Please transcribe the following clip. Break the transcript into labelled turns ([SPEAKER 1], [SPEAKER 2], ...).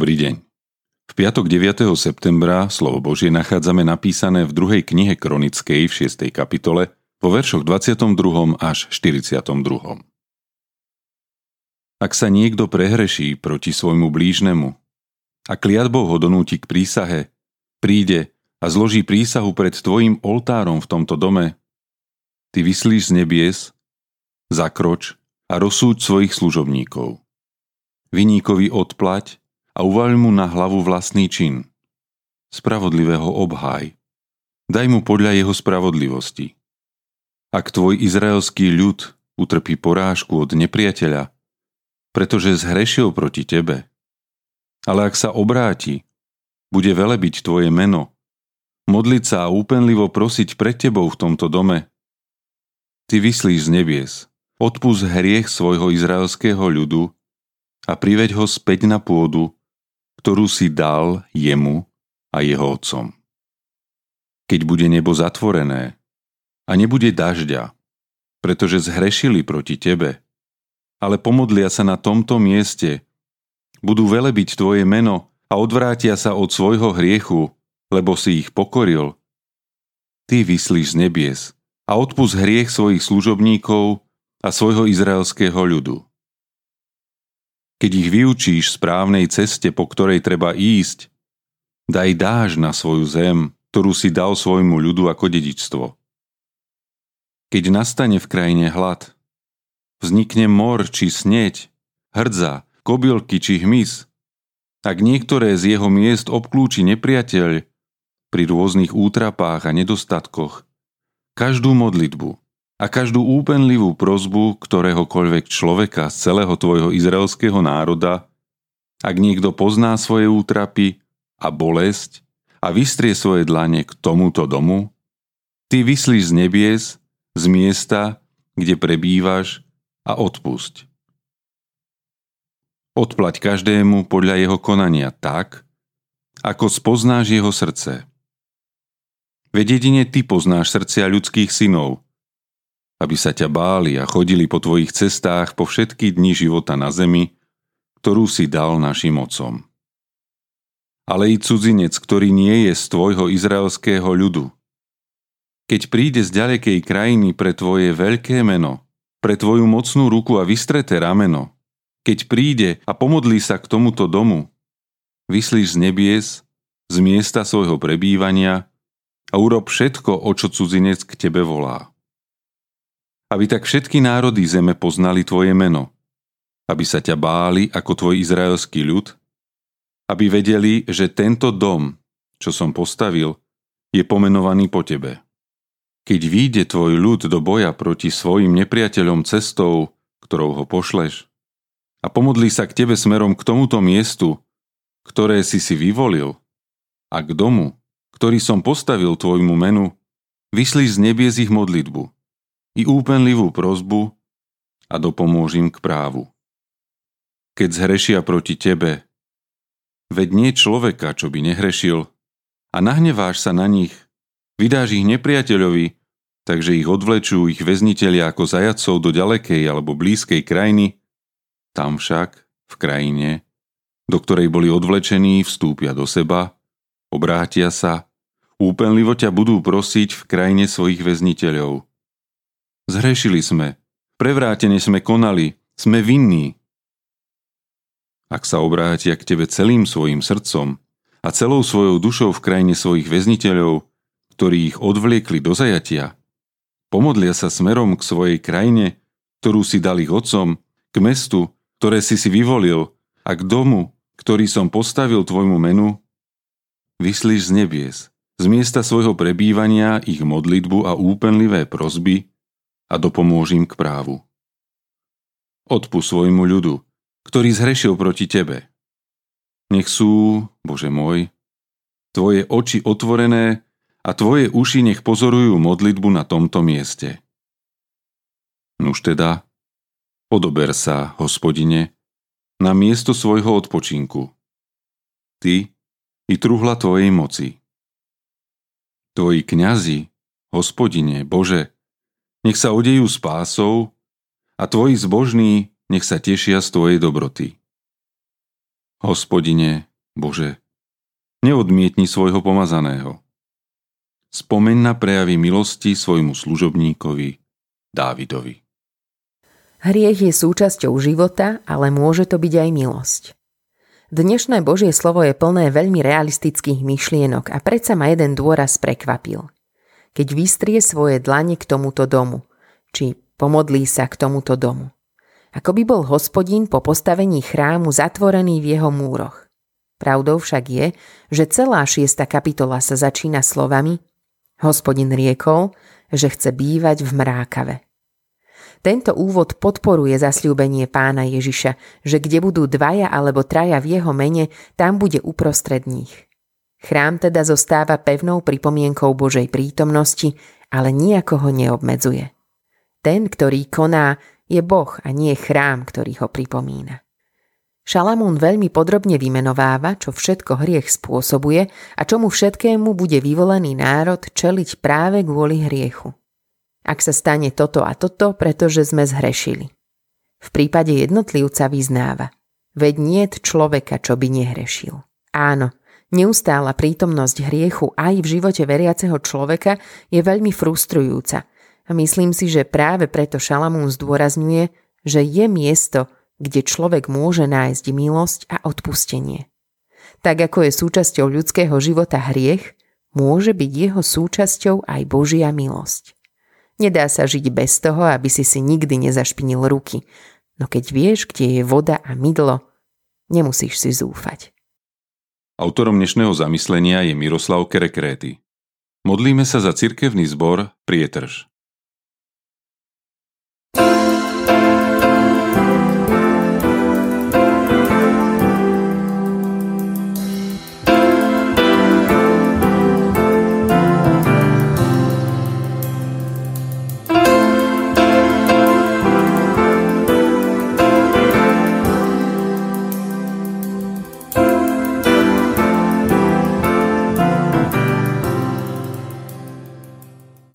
[SPEAKER 1] Dobrý deň. V piatok 9. septembra slovo Božie nachádzame napísané v druhej knihe Kronickej v 6. kapitole vo veršoch 22. až 42. Ak sa niekto prehreší proti svojmu blížnemu a kliatbou ho donúti k prísahe, príde a zloží prísahu pred tvojim oltárom v tomto dome, ty vyslíš z nebies, zakroč a rozsúď svojich služobníkov. Viníkovi odplať a uvaľ mu na hlavu vlastný čin. Spravodlivého obhaj. Daj mu podľa jeho spravodlivosti. Ak tvoj izraelský ľud utrpí porážku od nepriateľa, pretože zhrešil proti tebe, ale ak sa obráti, bude velebiť tvoje meno, modliť sa a úpenlivo prosiť pred tebou v tomto dome, ty vyslíš z nebies, odpust hriech svojho izraelského ľudu a priveď ho späť na pôdu, ktorú si dal jemu a jeho otcom. Keď bude nebo zatvorené a nebude dažďa, pretože zhrešili proti tebe, ale pomodlia sa na tomto mieste, budú velebiť tvoje meno a odvrátia sa od svojho hriechu, lebo si ich pokoril. Ty vyslíš z nebies a odpust hriech svojich služobníkov a svojho izraelského ľudu. Keď ich vyučíš správnej ceste, po ktorej treba ísť, daj dáž na svoju zem, ktorú si dal svojmu ľudu ako dedičstvo. Keď nastane v krajine hlad, vznikne mor či sneď, hrdza, kobylky či hmyz, ak niektoré z jeho miest obklúči nepriateľ pri rôznych útrapách a nedostatkoch, každú modlitbu, a každú úpenlivú prozbu ktoréhokoľvek človeka z celého tvojho izraelského národa, ak niekto pozná svoje útrapy a bolesť a vystrie svoje dlane k tomuto domu, ty vyslíš z nebies, z miesta, kde prebývaš a odpusť. Odplať každému podľa jeho konania tak, ako spoznáš jeho srdce. Veď jedine ty poznáš srdcia ľudských synov – aby sa ťa báli a chodili po tvojich cestách po všetky dni života na zemi, ktorú si dal našim otcom. Ale i cudzinec, ktorý nie je z tvojho izraelského ľudu. Keď príde z ďalekej krajiny pre tvoje veľké meno, pre tvoju mocnú ruku a vystreté rameno, keď príde a pomodlí sa k tomuto domu, vyslíš z nebies, z miesta svojho prebývania a urob všetko, o čo cudzinec k tebe volá aby tak všetky národy zeme poznali tvoje meno, aby sa ťa báli ako tvoj izraelský ľud, aby vedeli, že tento dom, čo som postavil, je pomenovaný po tebe. Keď výjde tvoj ľud do boja proti svojim nepriateľom cestou, ktorou ho pošleš, a pomodlí sa k tebe smerom k tomuto miestu, ktoré si si vyvolil, a k domu, ktorý som postavil tvojmu menu, vyšli z nebies ich modlitbu – i úpenlivú prozbu a dopomôžim k právu. Keď zhrešia proti tebe, veď nie človeka, čo by nehrešil, a nahneváš sa na nich, vydáš ich nepriateľovi, takže ich odvlečú ich väzniteľia ako zajacov do ďalekej alebo blízkej krajiny, tam však, v krajine, do ktorej boli odvlečení, vstúpia do seba, obrátia sa, úpenlivo ťa budú prosiť v krajine svojich väzniteľov – Zhrešili sme, prevrátene sme konali, sme vinní. Ak sa obrátia k tebe celým svojim srdcom a celou svojou dušou v krajine svojich väzniteľov, ktorí ich odvliekli do zajatia, pomodlia sa smerom k svojej krajine, ktorú si dal ich otcom, k mestu, ktoré si si vyvolil a k domu, ktorý som postavil tvojmu menu, vyslíš z nebies, z miesta svojho prebývania ich modlitbu a úpenlivé prosby a dopomôžim k právu. Odpu svojmu ľudu, ktorý zhrešil proti Tebe. Nech sú, Bože môj, Tvoje oči otvorené a Tvoje uši nech pozorujú modlitbu na tomto mieste. Nuž teda, odober sa, hospodine, na miesto svojho odpočinku. Ty i truhla Tvojej moci. Tvoji kňazi, hospodine, Bože, nech sa odejú spásou a tvoji zbožní nech sa tešia z tvojej dobroty. Hospodine, Bože, neodmietni svojho pomazaného. Spomeň na prejavy milosti svojmu služobníkovi Dávidovi.
[SPEAKER 2] Hriech je súčasťou života, ale môže to byť aj milosť. Dnešné Božie slovo je plné veľmi realistických myšlienok a predsa ma jeden dôraz prekvapil. Keď vystrie svoje dlane k tomuto domu, či pomodlí sa k tomuto domu. Ako by bol hospodín po postavení chrámu zatvorený v jeho múroch. Pravdou však je, že celá šiesta kapitola sa začína slovami Hospodin riekol, že chce bývať v mrákave. Tento úvod podporuje zasľúbenie pána Ježiša, že kde budú dvaja alebo traja v jeho mene, tam bude uprostred nich. Chrám teda zostáva pevnou pripomienkou Božej prítomnosti, ale nejako ho neobmedzuje. Ten, ktorý koná, je Boh a nie chrám, ktorý ho pripomína. Šalamún veľmi podrobne vymenováva, čo všetko hriech spôsobuje a čomu všetkému bude vyvolený národ čeliť práve kvôli hriechu ak sa stane toto a toto, pretože sme zhrešili. V prípade jednotlivca vyznáva. Veď nie človeka, čo by nehrešil. Áno, neustála prítomnosť hriechu aj v živote veriaceho človeka je veľmi frustrujúca. A myslím si, že práve preto Šalamún zdôrazňuje, že je miesto, kde človek môže nájsť milosť a odpustenie. Tak ako je súčasťou ľudského života hriech, môže byť jeho súčasťou aj Božia milosť. Nedá sa žiť bez toho, aby si si nikdy nezašpinil ruky. No keď vieš, kde je voda a mydlo, nemusíš si zúfať.
[SPEAKER 1] Autorom dnešného zamyslenia je Miroslav Kerekréty. Modlíme sa za cirkevný zbor Prietrž.